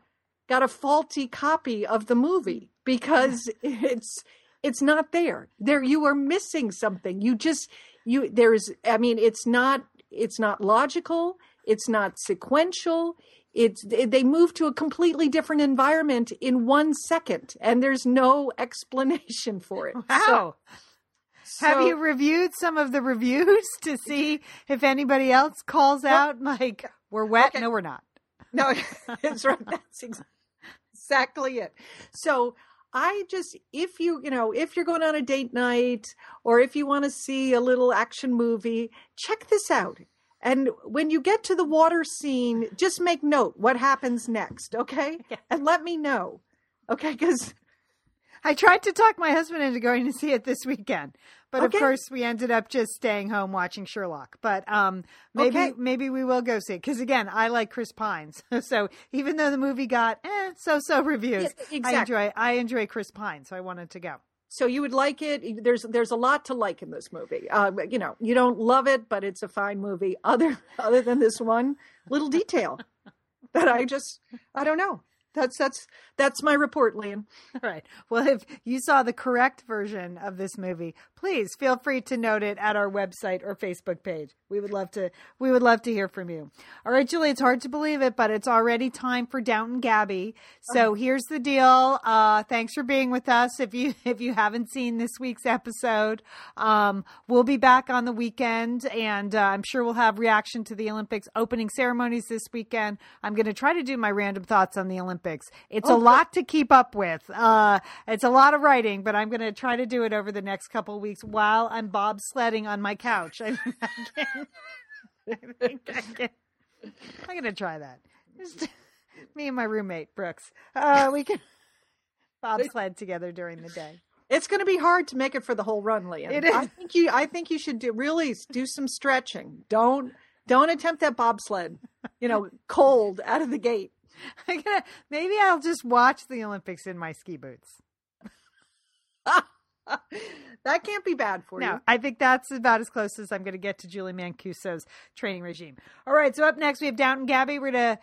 got a faulty copy of the movie because it's it's not there. There you are missing something. You just you there's I mean it's not it's not logical, it's not sequential. It's they move to a completely different environment in 1 second and there's no explanation for it. Wow. So- Have you reviewed some of the reviews to see if anybody else calls out like we're wet? Okay. No, we're not. No, that's right. That's exactly it. So I just, if you, you know, if you're going on a date night or if you want to see a little action movie, check this out. And when you get to the water scene, just make note what happens next, okay? And let me know, okay? Because I tried to talk my husband into going to see it this weekend, but Okay. of course we ended up just staying home watching Sherlock. But um, maybe Okay. maybe we will go see it because again, I like Chris Pines. so even though the movie got eh, so so reviews, Yeah, I enjoy I enjoy Chris Pine, so I wanted to go. so you would like it. There's there's a lot to like in this movie. Uh, you know, you don't love it, but it's a fine movie. Other other than this one little detail that I just I don't know. That's that's that's my report, Lian. All right. Well, if you saw the correct version of this movie, please feel free to note it at our website or Facebook page. We would love to we would love to hear from you. All right, Julie, it's hard to believe it, but it's already time for Downton Gabby. So here's the deal. Uh, thanks for being with us. If you if you haven't seen this week's episode, um, we'll be back on the weekend, and uh, I'm sure we'll have reaction to the Olympics opening ceremonies this weekend. I'm going to try to do my random thoughts on the Olympics Olympics. It's Oh, a lot to keep up with. Uh, it's a lot of writing, but I'm going to try to do it over the next couple of weeks while I'm bobsledding on my couch. I, think I can. I think I can. I'm going to try that. Just me and my roommate Brooks. Uh, we can bobsled together during the day. It's going to be hard to make it for the whole run, Lian. It is. I think you. I think you should do really do some stretching. Don't don't attempt that bobsled. You know, cold out of the gate. I'm gonna, maybe I'll just watch the Olympics in my ski boots. that can't be bad for No, you. I think that's about as close as I'm going to get to Julie Mancuso's training regime. All right, so up next we have Downton Gabby. We're gonna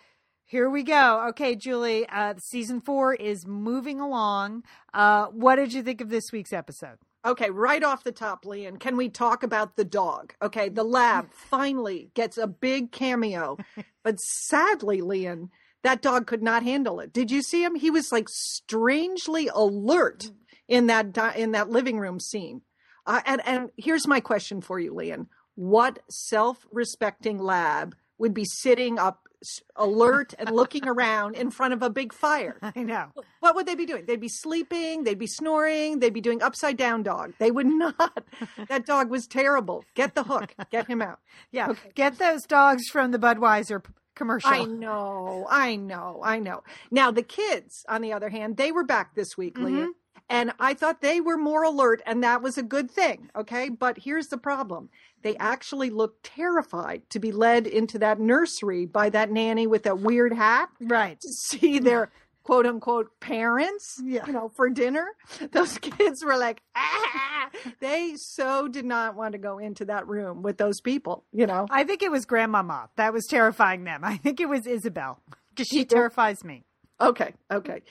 here we go. Okay, Julie, uh, season four is moving along. Uh, what did you think of this week's episode? Okay, right off the top, Lian, can we talk about the dog? Okay, the lab finally gets a big cameo, but sadly, Lian, that dog could not handle it. Did you see him? He was like strangely alert in that di- in that living room scene. Uh, and and here's my question for you, Lian: What self-respecting lab would be sitting up alert and looking around in front of a big fire? I know. What would they be doing? They'd be sleeping, they'd be snoring, they'd be doing upside down dog. They would not. that dog was terrible. Get the hook. Get him out. Yeah, get those dogs from the Budweiser commercial. I know. I know. I know. Now the kids, on the other hand, they were back this week, Leah. Mm-hmm. And I thought they were more alert, and that was a good thing. Okay. But here's the problem they actually looked terrified to be led into that nursery by that nanny with that weird hat. Right. to see their quote unquote parents, Yeah. you know, for dinner. Those kids were like, ah! they so did not want to go into that room with those people, you know. I think it was Grandmama that was terrifying them. I think it was Isabel because she terrifies me. Okay, okay.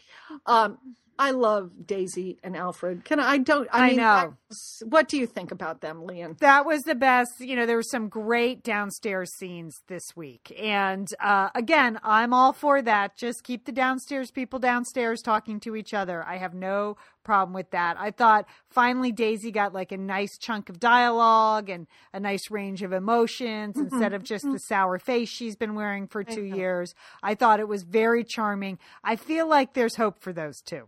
Um, I love Daisy and Alfred. Can I, I don't, I, I mean, know. What do you think about them, Lian? That was the best. You know, there were some great downstairs scenes this week. And uh, again, I'm all for that. Just keep the downstairs people downstairs talking to each other. I have no problem with that. I thought finally Daisy got like a nice chunk of dialogue and a nice range of emotions instead of just the sour face she's been wearing for two years. I thought it was very charming. I feel like there's hope for those two.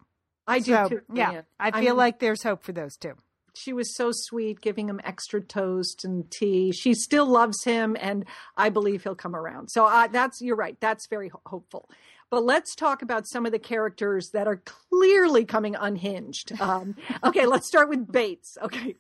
I do So, too. yeah, Lian. I feel mean, like there's hope for those two. She was so sweet, giving him extra toast and tea. She still loves him, and I believe he'll come around. So uh, that's you're right. That's very ho- hopeful. But let's talk about some of the characters that are clearly coming unhinged. Um, okay, let's start with Bates. Okay,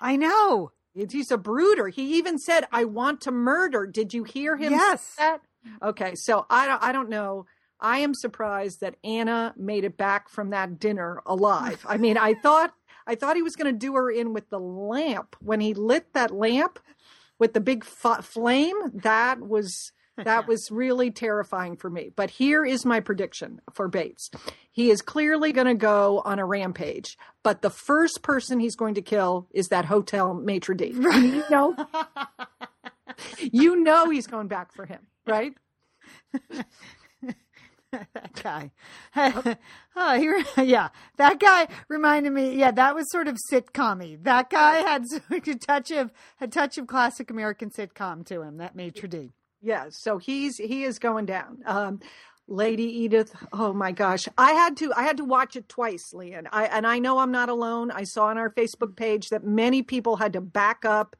I know. he's a brooder. He even said, "I want to murder." Did you hear him? say Yes. that? Okay, so I don't. I don't know. I am surprised that Anna made it back from that dinner alive. I mean, I thought I thought he was going to do her in with the lamp when he lit that lamp with the big f- flame. That was that was really terrifying for me. But here is my prediction for Bates. He is clearly going to go on a rampage, but the first person he's going to kill is that hotel maitre d'. You know, you know he's going back for him, right? that guy. oh, he, yeah, that guy reminded me. Yeah, that was sort of sitcom-y. That guy had a touch of a touch of classic American sitcom to him. That maitre d. Yeah, so he's he is going down. Um, Lady Edith, oh my gosh, I had to I had to watch it twice, Lian. I and I know I'm not alone. I saw on our Facebook page that many people had to back up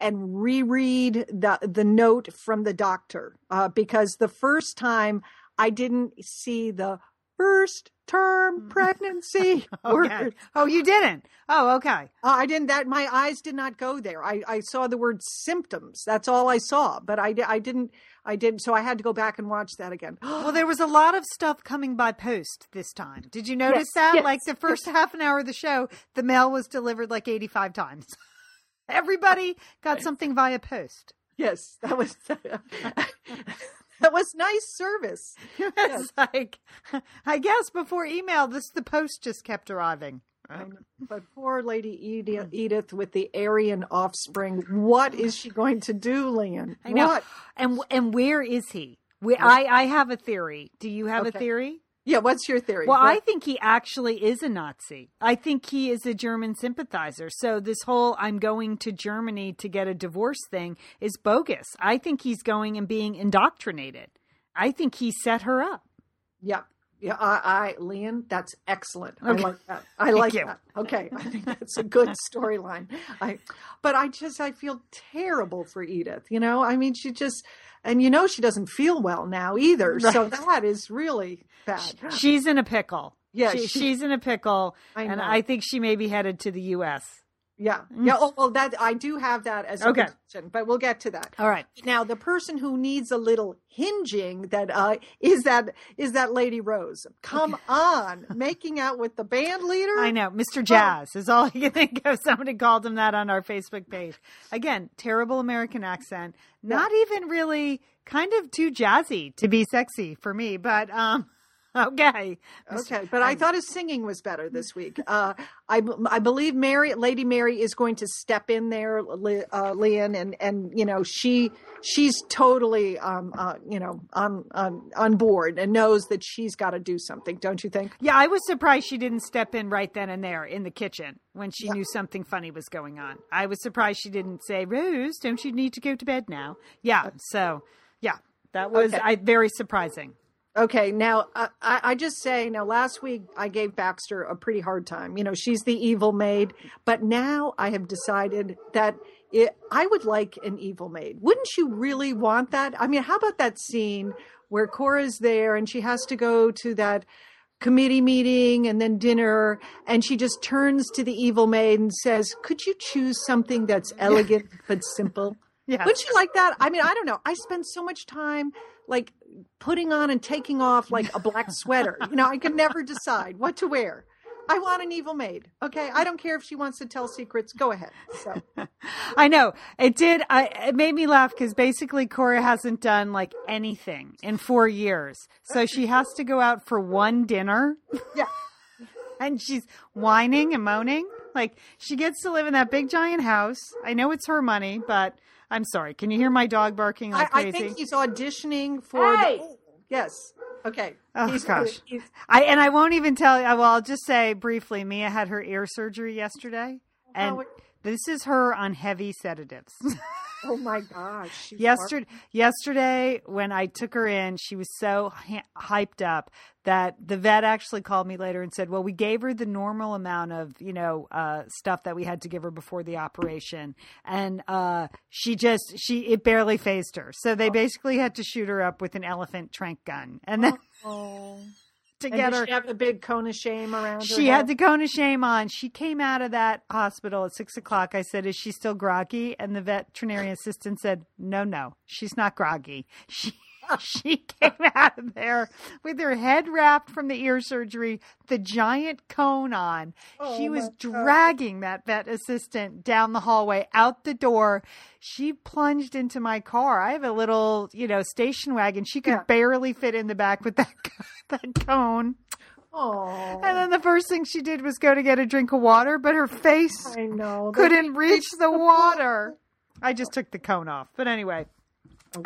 and reread the the note from the doctor uh, because the first time I didn't see the first term pregnancy word. Okay. Oh, you didn't. Oh, okay. Uh, I didn't. That my eyes did not go there. I, I saw the word symptoms. That's all I saw. But I, I didn't. I didn't. So I had to go back and watch that again. Well, there was a lot of stuff coming by post this time. Did you notice Yes, that? yes, like the first half an hour of the show, the mail was delivered like 85 times. Everybody got something via post. yes, that was that was nice service. It's like, I guess before email, this the post just kept arriving. But poor Lady Edith, mm. Edith with the Aryan offspring. What is she going to do, Lian? I know. What? And and where is he? We, I I have a theory. Do you have a theory? Yeah. What's your theory? Well, I think he actually is a Nazi. I think he is a German sympathizer. So this whole I'm going to Germany to get a divorce thing is bogus. I think he's going and being indoctrinated. I think he set her up. Yeah. Yeah, I, I Lian, that's excellent. I like that. I like you. that. Okay, I think that's a good storyline. I, but I just I feel terrible for Edith. You know, I mean, she just, and you know, she doesn't feel well now either. So that is really bad. She's in a pickle. Yeah, She- she- she's in a pickle, I and. I think she may be headed to the U.S. Yeah, yeah. Oh, well, that I do have that as a Okay. prediction, but we'll get to that. All right. Now, the person who needs a little hinging that uh, is that is that Lady Rose. Come on, making out with the band leader. I know. Mr. Jazz is all I can think of. Somebody called him that on our Facebook page. Again, terrible American accent. Not even really kind of too jazzy to be sexy for me, but um okay. Okay, but I thought his singing was better this week. Uh, I I believe Mary, Lady Mary, is going to step in there, uh, Lian, and and you know she she's totally um uh, you know on on on board and knows that she's got to do something. Don't you think? Yeah, I was surprised she didn't step in right then and there in the kitchen when she knew something funny was going on. I was surprised she didn't say, "Rose, don't you need to go to bed now?" Yeah, so yeah, that was Okay. I, very surprising. Okay, now uh, I, I just say now. Last week I gave Baxter a pretty hard time. You know, she's the evil maid, but now I have decided that it, I would like an evil maid. Wouldn't you really want that? I mean, how about that scene where Cora's there and she has to go to that committee meeting and then dinner, and she just turns to the evil maid and says, "Could you choose something that's elegant but simple?" Yeah. Wouldn't you like that? I mean, I don't know. I spend so much time like putting on and taking off like a black sweater. You know, I can never decide what to wear. I want an evil maid. Okay, I don't care if she wants to tell secrets. Go ahead. So I know it did. I it made me laugh because basically Cora hasn't done like anything in four years, so she has to go out for one dinner, yeah, and she's whining and moaning. Like she gets to live in that big giant house. I know it's her money, but I'm sorry. Can you hear my dog barking I, like I crazy? think he's auditioning for. Hey! The, yes. Okay. Oh, He's- gosh. he's- I and I won't even tell you. Well, I'll just say briefly. Mia had her ear surgery yesterday, oh, and Oh, this is her on heavy sedatives. oh my gosh. yesterday yesterday when i took her in she was so hy- hyped up that the vet actually called me later and said well we gave her the normal amount of you know uh, stuff that we had to give her before the operation and uh, she just she it barely phased her so they basically had to shoot her up with an elephant trank gun and then Oh. To And get her she have the big cone of shame around her? she had the cone of shame on. She came out of that hospital at six o'clock. I said, Is she still groggy? And the veterinary assistant said, No, no, she's not groggy. She she came out of there with her head wrapped from the ear surgery, the giant cone on. she Oh, was my God. dragging that vet assistant down the hallway, out the door. She plunged into my car. I have a little, you know, station wagon. She could Yeah. barely fit in the back with that that cone. Oh. And then the first thing she did was go to get a drink of water, but her face I know. Couldn't reach the water. I just took the cone off. But anyway,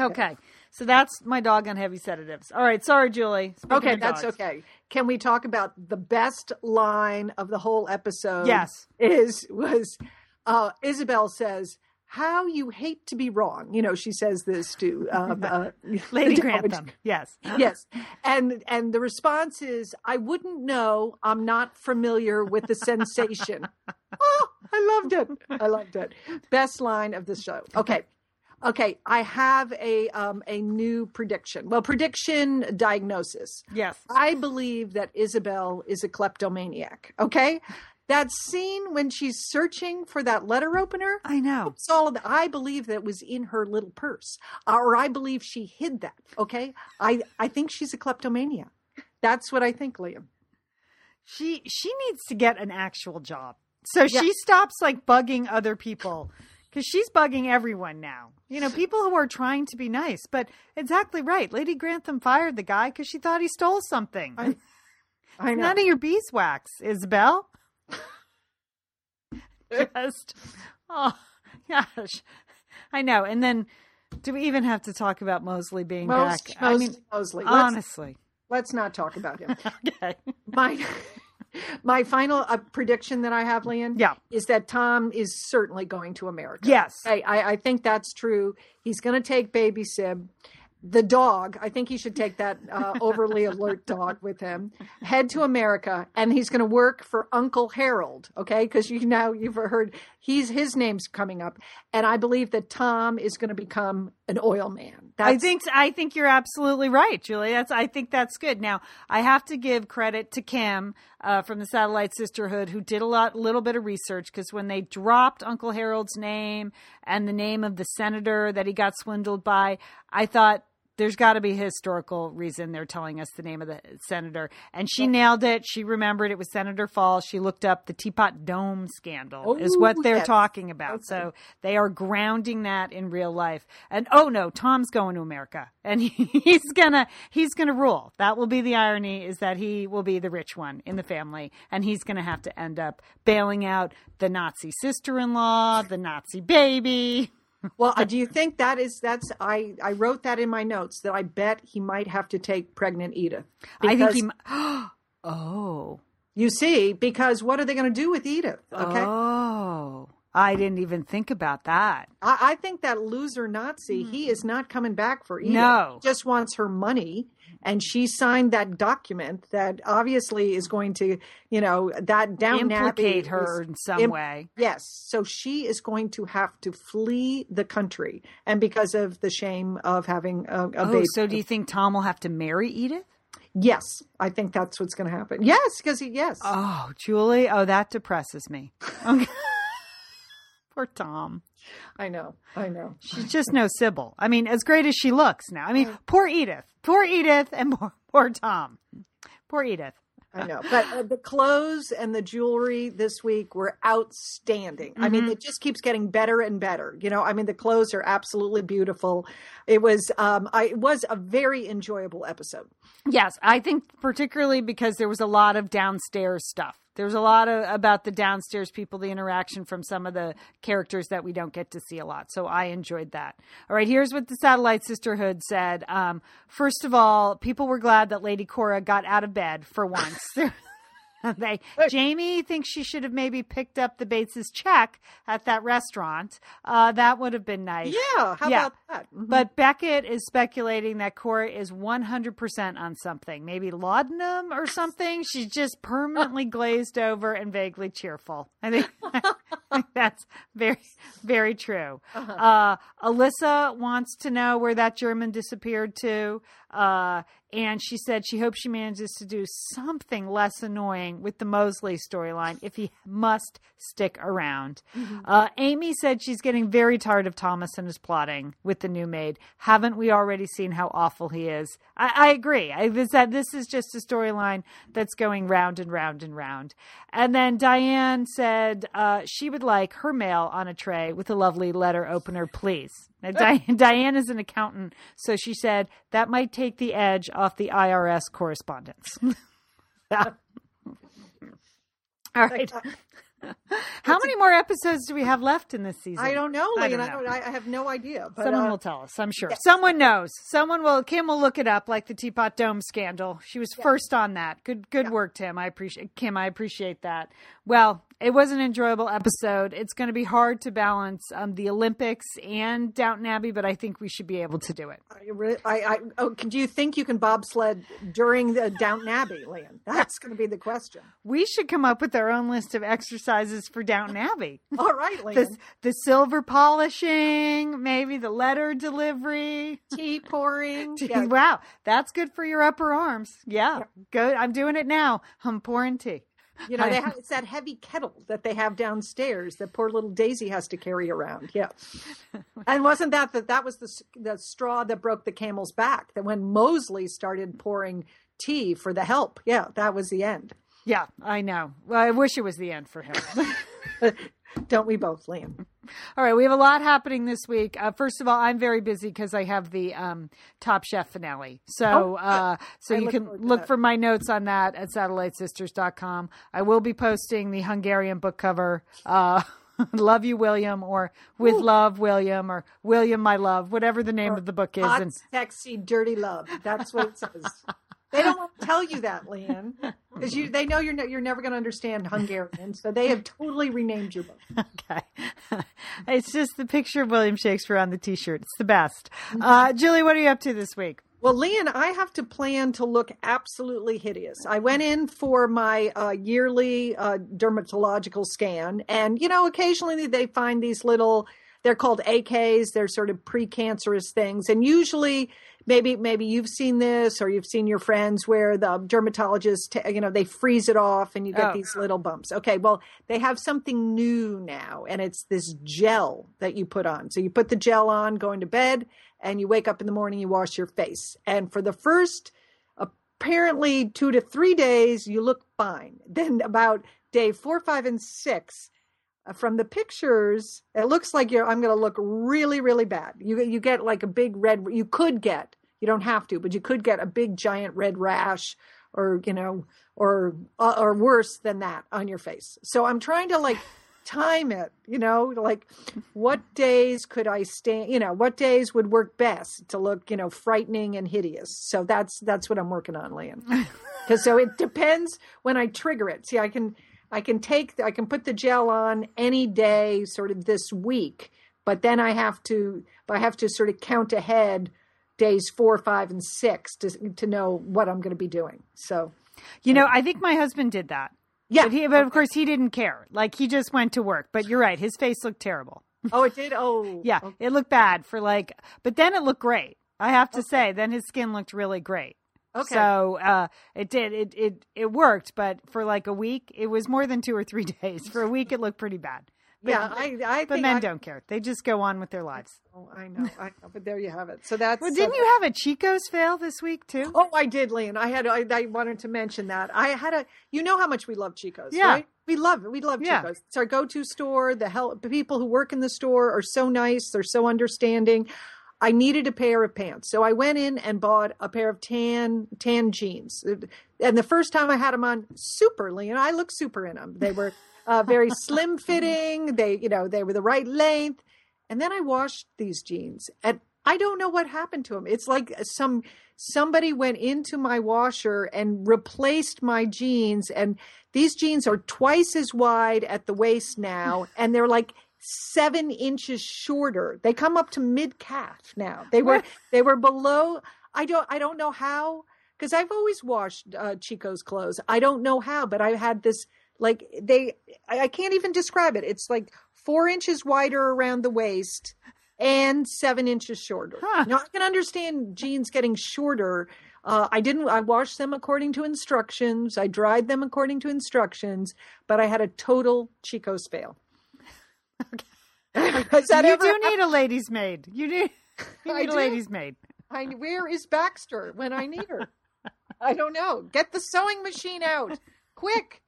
okay. So that's my dog on heavy sedatives. All right. Sorry, Julie. Speaking Okay, that's dogs. okay. Can we talk about the best line of the whole episode? Yes. Is was uh, Isabel says, "How you hate to be wrong." You know, she says this to um, uh, Lady the Grantham. Yes. yes, and and the response is, "I wouldn't know. I'm not familiar with the sensation." oh, I loved it. I loved it. Best line of the show. Okay. Okay, I have a um, a new prediction. Well, prediction diagnosis. Yes. I believe that Isabel is a kleptomaniac. Okay, that scene when she's searching for that letter opener. I know. It's all the, I believe that was in her little purse, or I believe she hid that. Okay, I I think she's a kleptomaniac. That's what I think, Lian. She she needs to get an actual job. So Yeah. she stops like bugging other people because she's bugging everyone now. You know, people who are trying to be nice. But exactly right. Lady Grantham fired the guy because she thought he stole something. I- I know. None of your beeswax, Isabel. Just, oh gosh, I know. And then, do we even have to talk about Mosley being Most, back? I mean, Mosley. Let's, honestly, let's not talk about him. okay. my my final uh, prediction that I have, Lian, Yeah. is that Tom is certainly going to America. Yes. I, I, I think that's true. He's going to take baby Sib, the dog. I think he should take that uh, overly alert dog with him. Head to America, and he's going to work for Uncle Harold. Okay, because you now you've heard he's his name's coming up, and I believe that Tom is going to become an oil man. That's, I think I think you're absolutely right, Julie. That's I think that's good. Now I have to give credit to Kim uh, from the Satellite Sisterhood who did a lot, little bit of research because when they dropped Uncle Harold's name and the name of the senator that he got swindled by, I thought there's got to be a historical reason they're telling us the name of the senator. And she nailed it. She remembered it was Senator Fall. She looked up the Teapot Dome scandal, oh, is what they're yes. talking about. Okay. So they are grounding that in real life. And oh no, Tom's going to America and he, he's gonna he's gonna rule. That will be the irony is that he will be the rich one in the family and he's gonna have to end up bailing out the Nazi sister in law, the Nazi baby well, do you think that is that's I I wrote that in my notes that I bet he might have to take pregnant Edith. I think he. oh, you see, because what are they going to do with Edith? Okay. Oh. I didn't even think about that. I, I think that loser Nazi, he hmm. is not coming back for Edith. No. He just wants her money and she signed that document that obviously is going to, you know, that down implicate her in some imp- way. Yes, so she is going to have to flee the country, and because of the shame of having a, a oh, baby. So, do you think Tom will have to marry Edith? Yes, I think that's what's going to happen. Yes, because he yes. Oh, Julie, oh that depresses me. Okay. Poor Tom. I know. I know. She's just no Sybil. I mean, as great as she looks now. I mean, poor Edith. Poor Edith and poor, poor Tom. Poor Edith. I know, but uh, the clothes and the jewelry this week were outstanding. Mm-hmm. I mean, mm-hmm. it just keeps getting better and better. You know, I mean, the clothes are absolutely beautiful. It was, um, I it was a very enjoyable episode. Yes, I think particularly because there was a lot of downstairs stuff. There's a lot of about the downstairs people, the interaction from some of the characters that we don't get to see a lot. So I enjoyed that. All right, here's what the Satellite Sisterhood said. Um, first of all, people were glad that Lady Cora got out of bed for once. they Jamie thinks she should have maybe picked up the Bates's check at that restaurant. Uh, that would have been nice. Yeah, how yeah. about that? Mm-hmm. But Beckett is speculating that Cora is 100% on something, maybe laudanum or something. She's just permanently glazed over and vaguely cheerful. I think, I think that's very, very true. Uh-huh. Uh, Alyssa wants to know where that German disappeared to. Uh, and she said she hopes she manages to do something less annoying with the Mosley storyline if he must stick around. Mm-hmm. Uh, Amy said she's getting very tired of Thomas and his plotting with the new maid. Haven't we already seen how awful he is? I, I agree. I said this is just a storyline that's going round and round and round. And then Diane said uh, she would like her mail on a tray with a lovely letter opener, please. Now, Diane, Diane is an accountant, so she said that might take the edge off the IRS correspondence. All right. How many more episodes do we have left in this season? I don't know, I, don't know. I, don't, I have no idea. But, Someone uh, will tell us. I'm sure. Yeah. Someone knows. Someone will. Kim will look it up, like the Teapot Dome scandal. She was yeah. first on that. Good, good yeah. work, Tim. I appreciate Kim. I appreciate that. Well, it was an enjoyable episode. It's going to be hard to balance um, the Olympics and Downton Abbey, but I think we should be able to do it. I, I, oh, do you think you can bobsled during the Downton Abbey, Lynn? That's going to be the question. We should come up with our own list of exercises for Downton Abbey. All right, Lynn. The, the silver polishing, maybe the letter delivery, tea pouring. Tea, yeah. Wow, that's good for your upper arms. Yeah, yeah, good. I'm doing it now. I'm pouring tea. You know, they have, it's that heavy kettle that they have downstairs that poor little Daisy has to carry around. Yeah, and wasn't that that that was the the straw that broke the camel's back? That when Mosley started pouring tea for the help, yeah, that was the end. Yeah, I know. Well, I wish it was the end for him. Don't we both, Lian? All right, we have a lot happening this week. Uh, first of all, I'm very busy because I have the um, Top Chef finale. So, oh, uh, so I you can look that. for my notes on that at satellitesisters.com. I will be posting the Hungarian book cover. Uh, love you, William, or with Ooh. love, William, or William, my love, whatever the name or of the book is. Hot, and sexy, dirty love. That's what it says. They don't want to tell you that, Lian, because you they know you're ne- you're never going to understand Hungarian, so they have totally renamed your book. Okay. it's just the picture of William Shakespeare on the T-shirt. It's the best. Uh, Julie, what are you up to this week? Well, Lian, I have to plan to look absolutely hideous. I went in for my uh, yearly uh, dermatological scan, and you know, occasionally they find these little they're called AKs. They're sort of precancerous things, and usually maybe maybe you've seen this or you've seen your friends where the dermatologist you know they freeze it off and you get oh. these little bumps. Okay well they have something new now and it's this gel that you put on. So you put the gel on going to bed and you wake up in the morning you wash your face. And for the first apparently 2 to 3 days you look fine. Then about day 4 5 and 6 from the pictures, it looks like you're. I'm going to look really, really bad. You you get like a big red. You could get. You don't have to, but you could get a big giant red rash, or you know, or uh, or worse than that on your face. So I'm trying to like time it. You know, like what days could I stand? You know, what days would work best to look, you know, frightening and hideous. So that's that's what I'm working on, Lian. Because so it depends when I trigger it. See, I can I can take I can put the gel on any day, sort of this week, but then I have to I have to sort of count ahead days four, five, and six to to know what I'm going to be doing. So You know, I think my husband did that. yeah. But, he, but of course, he didn't care. Like he just went to work. But you're right; his face looked terrible. oh, it did. Oh, Yeah, okay. it looked bad for like, but then it looked great. I have to say, then his skin looked really great. Okay. So uh, it did. It it it worked, but for like a week, it was more than two or three days. For a week, it looked pretty bad. But, yeah, I I but think men I, don't care. They just go on with their lives. Oh, I know, I know, but there you have it. So that's. Well, didn't uh, you have a Chico's fail this week too? Oh, I did, Lian. I had. I, I wanted to mention that. I had a. You know how much we love Chico's, Yeah. right? We love it. We love Yeah. Chico's. It's our go-to store. The help, the people who work in the store are so nice. They're so understanding. I needed a pair of pants, so I went in and bought a pair of tan tan jeans. And the first time I had them on, super, Lian. I look super in them. They were uh, very slim fitting. They, you know, they were the right length. And then I washed these jeans, and I don't know what happened to them. It's like some somebody went into my washer and replaced my jeans, and these jeans are twice as wide at the waist now, and they're like seven inches shorter. They come up to mid calf now. They were they were below. I don't I don't know how because I've always washed uh, Chico's clothes. I don't know how, but I had this like they I, I can't even describe it. It's like four inches wider around the waist and seven inches shorter. Huh. Now I can understand jeans getting shorter. Uh, I didn't. I washed them according to instructions. I dried them according to instructions, but I had a total Chico's fail. That you ever do need a lady's maid. You need, you need a do. lady's maid. I, where is Baxter when I need her? I don't know. Get the sewing machine out, quick.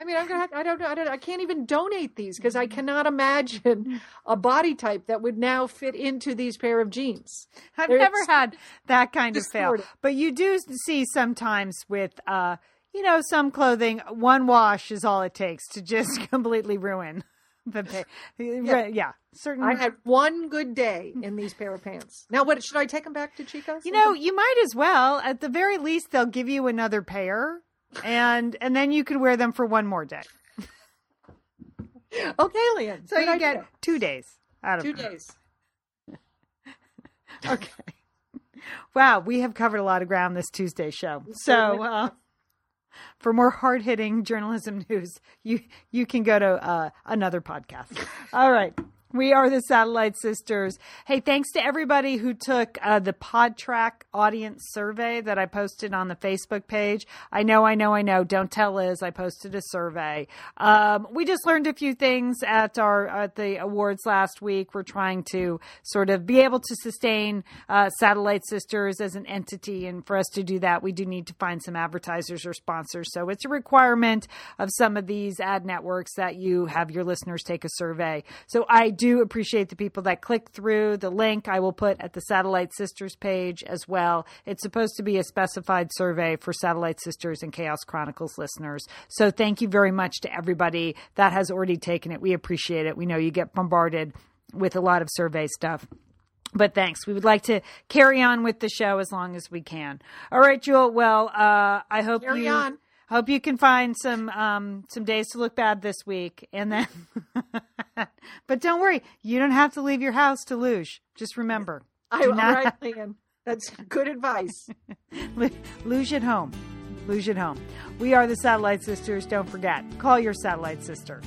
I mean, I'm gonna. Have, I don't know. I don't. I can't even donate these because I cannot imagine a body type that would now fit into these pair of jeans. I've They're never had that kind of fail, but you do see sometimes with, uh, you know, some clothing. One wash is all it takes to just completely ruin the pay. Yeah, yeah certain. I had one good day in these pair of pants. Now, what should I take them back to Chico's? you know, you might as well. At the very least, they'll give you another pair, and and then you could wear them for one more day. okay, Lian. So you idea. get two days out of two them. days. Okay. Wow, we have covered a lot of ground this Tuesday show. So, uh, for more hard hitting journalism news, you you can go to uh, another podcast. All right. We are the Satellite Sisters. Hey, thanks to everybody who took uh, the PodTrac audience survey that I posted on the Facebook page. I know, I know, I know. Don't tell Liz. I posted a survey. Um, we just learned a few things at our at the awards last week. We're trying to sort of be able to sustain uh, Satellite Sisters as an entity, and for us to do that, we do need to find some advertisers or sponsors. So it's a requirement of some of these ad networks that you have your listeners take a survey. So I do appreciate the people that click through the link I will put at the Satellite Sisters page as well. It's supposed to be a specified survey for Satellite Sisters and Chaos Chronicles listeners. So thank you very much to everybody that has already taken it. We appreciate it. We know you get bombarded with a lot of survey stuff. but thanks. We would like to carry on with the show as long as we can. All right, Jewel. Well, uh, I hope Carry you on. Hope you can find some um, some days to look bad this week, and then. but don't worry, you don't have to leave your house to luge. Just remember, I, all not right, Lian. That's good advice. Lu- luge at home. Luge at home. We are the Satellite Sisters. Don't forget, call your satellite sister.